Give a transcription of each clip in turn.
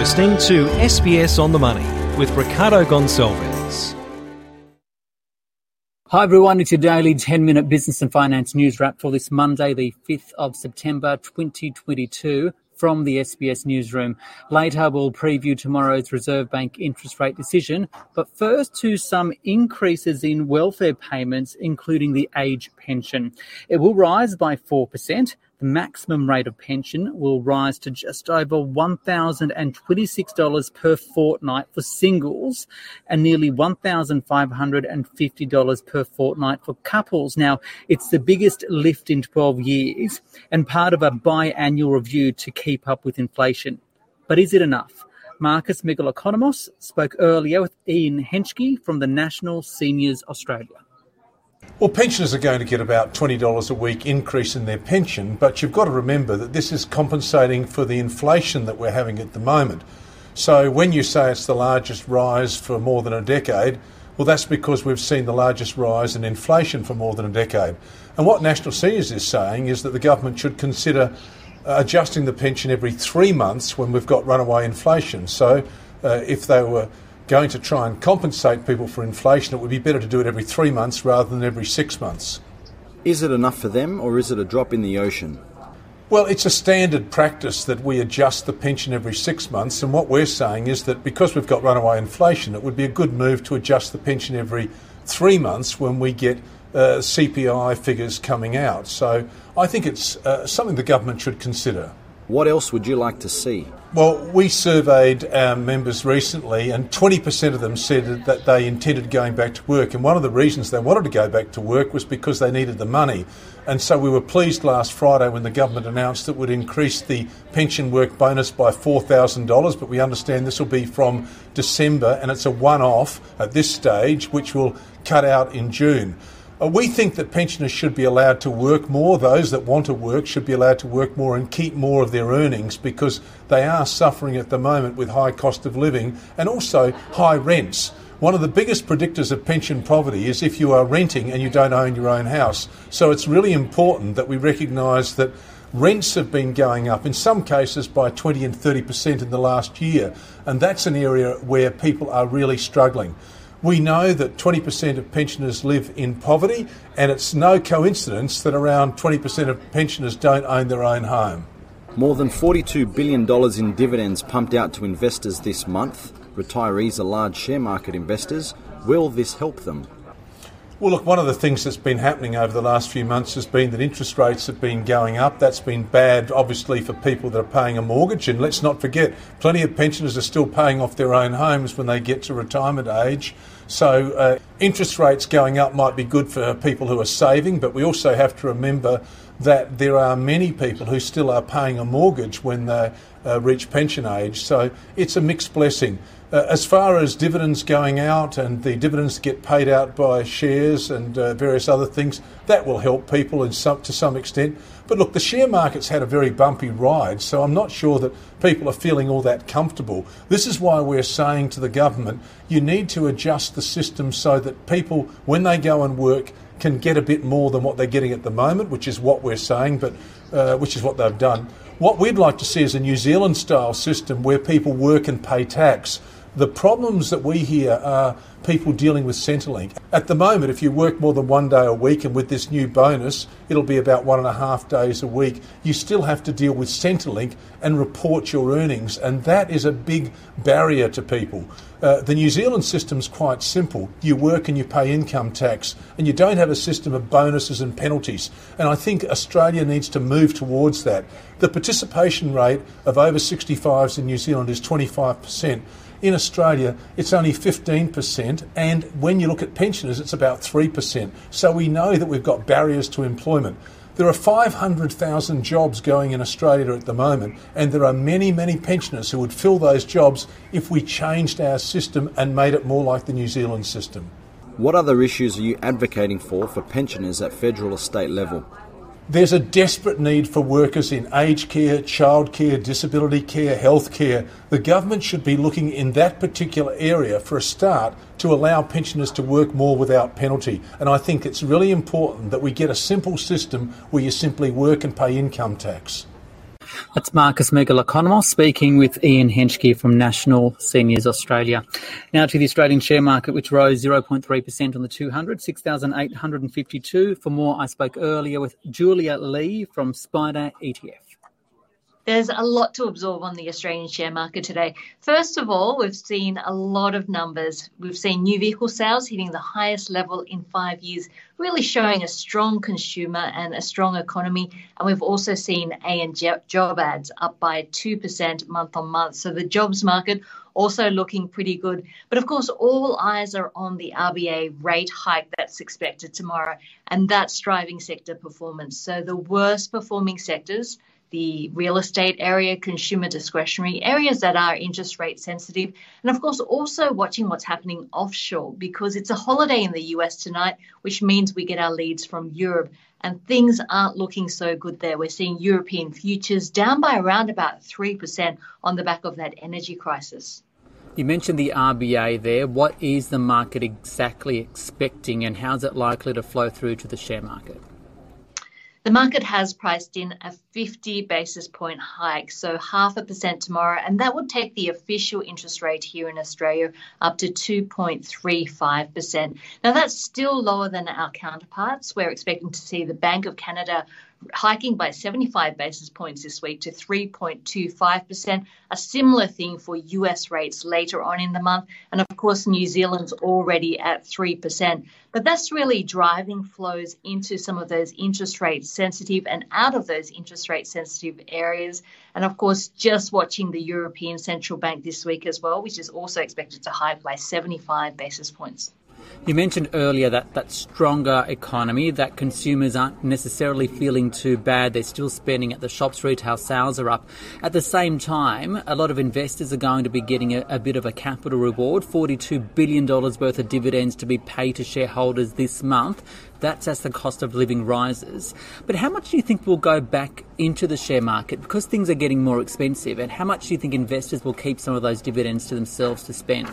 listening to SBS on the Money with Ricardo Gonçalves. Hi everyone, it's your daily 10 minute business and finance news wrap for this Monday, the 5th of September 2022 from the SBS newsroom. Later, we'll preview tomorrow's Reserve Bank interest rate decision, but first to some increases in welfare payments, including the age pension. It will rise by 4%. The maximum rate of pension will rise to just over $1,026 per fortnight for singles and nearly $1,550 per fortnight for couples. Now, it's the biggest lift in 12 years and part of a biannual review to keep up with inflation. But is it enough? Marcus Megalokonomos spoke earlier with Ian Henschke from the National Seniors Australia. Well, pensioners are going to get about $20 a week increase in their pension, but you've got to remember that this is compensating for the inflation that we're having at the moment. So when you say it's the largest rise for more than a decade, well, that's because we've seen the largest rise in inflation for more than a decade. And what National Seniors is saying is that the government should consider uh, adjusting the pension every three months when we've got runaway inflation. So uh, if they were going to try and compensate people for inflation, it would be better to do it every three months rather than every six months. Is it enough for them or is it a drop in the ocean? Well, it's a standard practice that we adjust the pension every six months, and what we're saying is that because we've got runaway inflation, it would be a good move to adjust the pension every three months when we get uh, CPI figures coming out. So I think it's uh, something the government should consider. What else would you like to see? Well, we surveyed our members recently, and 20% of them said that they intended going back to work. And one of the reasons they wanted to go back to work was because they needed the money. And so we were pleased last Friday when the government announced it would increase the pension work bonus by $4,000. But we understand this will be from December, and it's a one off at this stage, which will cut out in June. Uh, we think that pensioners should be allowed to work more. Those that want to work should be allowed to work more and keep more of their earnings because they are suffering at the moment with high cost of living and also high rents. One of the biggest predictors of pension poverty is if you are renting and you don't own your own house. So it's really important that we recognise that rents have been going up, in some cases by 20 and 30% in the last year, and that's an area where people are really struggling. We know that 20% of pensioners live in poverty, and it's no coincidence that around 20% of pensioners don't own their own home. More than $42 billion in dividends pumped out to investors this month. Retirees are large share market investors. Will this help them? Well, look, one of the things that's been happening over the last few months has been that interest rates have been going up. That's been bad, obviously, for people that are paying a mortgage. And let's not forget, plenty of pensioners are still paying off their own homes when they get to retirement age. So, uh, interest rates going up might be good for people who are saving, but we also have to remember that there are many people who still are paying a mortgage when they uh, reach pension age. So, it's a mixed blessing. Uh, as far as dividends going out and the dividends get paid out by shares and uh, various other things, that will help people in some, to some extent. But look, the share market's had a very bumpy ride, so I'm not sure that people are feeling all that comfortable. This is why we're saying to the government, you need to adjust the system so that people, when they go and work, can get a bit more than what they're getting at the moment, which is what we're saying, but uh, which is what they've done. What we'd like to see is a New Zealand style system where people work and pay tax. The problems that we hear are people dealing with Centrelink. At the moment, if you work more than one day a week, and with this new bonus, it'll be about one and a half days a week, you still have to deal with Centrelink and report your earnings, and that is a big barrier to people. Uh, the New Zealand system's quite simple. You work and you pay income tax, and you don't have a system of bonuses and penalties. And I think Australia needs to move towards that. The participation rate of over 65s in New Zealand is 25%. In Australia, it's only 15%, and when you look at pensioners, it's about 3%. So we know that we've got barriers to employment. There are 500,000 jobs going in Australia at the moment, and there are many, many pensioners who would fill those jobs if we changed our system and made it more like the New Zealand system. What other issues are you advocating for for pensioners at federal or state level? There's a desperate need for workers in aged care, childcare, disability care, health care. The government should be looking in that particular area for a start to allow pensioners to work more without penalty. And I think it's really important that we get a simple system where you simply work and pay income tax. That's Marcus Megalokonomos speaking with Ian Henschke from National Seniors Australia. Now to the Australian share market, which rose 0.3% on the 200, 6,852. For more, I spoke earlier with Julia Lee from SPDR ETF. There's a lot to absorb on the Australian share market today. First of all, we've seen a lot of numbers. We've seen new vehicle sales hitting the highest level in five years, really showing a strong consumer and a strong economy. And we've also seen ANZ job ads up by 2% month on month. So the jobs market also looking pretty good. But of course, all eyes are on the RBA rate hike that's expected tomorrow, and that's driving sector performance. So the worst performing sectors the real estate area, consumer discretionary, areas that are interest rate sensitive. And of course, also watching what's happening offshore because it's a holiday in the US tonight, which means we get our leads from Europe. And things aren't looking so good there. We're seeing European futures down by around about 3% on the back of that energy crisis. You mentioned the RBA there. What is the market exactly expecting and how's it likely to flow through to the share market? The market has priced in a 50 basis point hike, so half a percent tomorrow, and that would take the official interest rate here in Australia up to 2.35%. Now, that's still lower than our counterparts. We're expecting to see the Bank of Canada hiking by 75 basis points this week to 3.25%. A similar thing for US rates later on in the month. And of course, New Zealand's already at 3%. But that's really driving flows into some of those interest rate sensitive and out of those interest rate sensitive areas. And of course, just watching the European Central Bank this week as well, which is also expected to hike by 75 basis points. You mentioned earlier that that stronger economy, that consumers aren't necessarily feeling too bad. They're still spending at the shops. Retail sales are up. At the same time, a lot of investors are going to be getting a, a bit of a capital reward $42 billion worth of dividends to be paid to shareholders this month. That's as the cost of living rises. But how much do you think will go back into the share market because things are getting more expensive? And how much do you think investors will keep some of those dividends to themselves to spend?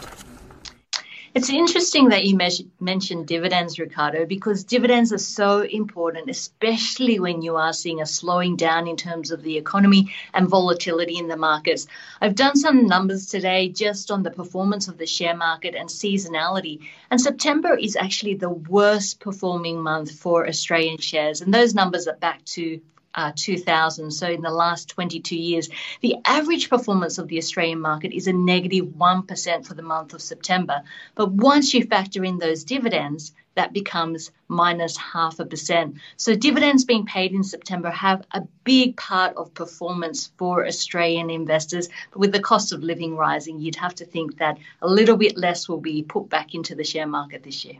It's interesting that you me- mentioned dividends, Ricardo, because dividends are so important, especially when you are seeing a slowing down in terms of the economy and volatility in the markets. I've done some numbers today just on the performance of the share market and seasonality, and September is actually the worst performing month for Australian shares, and those numbers are back to uh, 2000, so in the last 22 years, the average performance of the Australian market is a negative 1 for the month of September. But once you factor in those dividends, that becomes minus half a percent. So dividends being paid in September have a big part of performance for Australian investors. But with the cost of living rising, you'd have to think that a little bit less will be put back into the share market this year.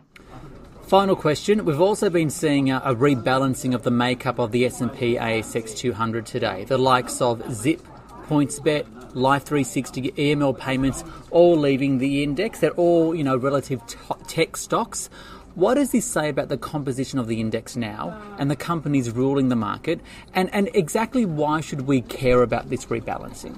Final question. We've also been seeing a, a, rebalancing of the makeup of the S&P ASX 200 today. The likes of Zip, PointsBet, Life360, EML payments, all leaving the index. They're all, you know, relative t- tech stocks. What does this say about the composition of the index now and the companies ruling the market? And, and exactly why should we care about this rebalancing?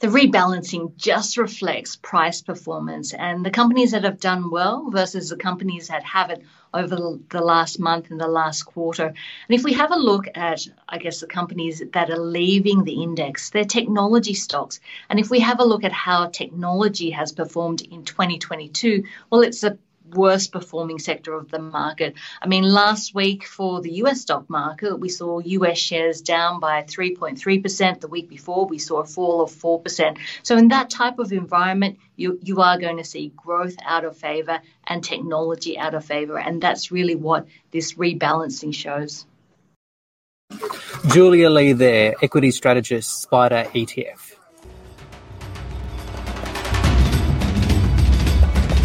The rebalancing just reflects price performance and the companies that have done well versus the companies that haven't over the last month and the last quarter. And if we have a look at, I guess, the companies that are leaving the index, they're technology stocks. And if we have a look at how technology has performed in 2022, well, it's a worst performing sector of the market. I mean, last week for the US stock market, we saw US shares down by 3.3%. The week before, we saw a fall of 4%. So, in that type of environment, you, you are going to see growth out of favor and technology out of favor. And that's really what this rebalancing shows. Julia Lee there, equity strategist, SPDR ETF.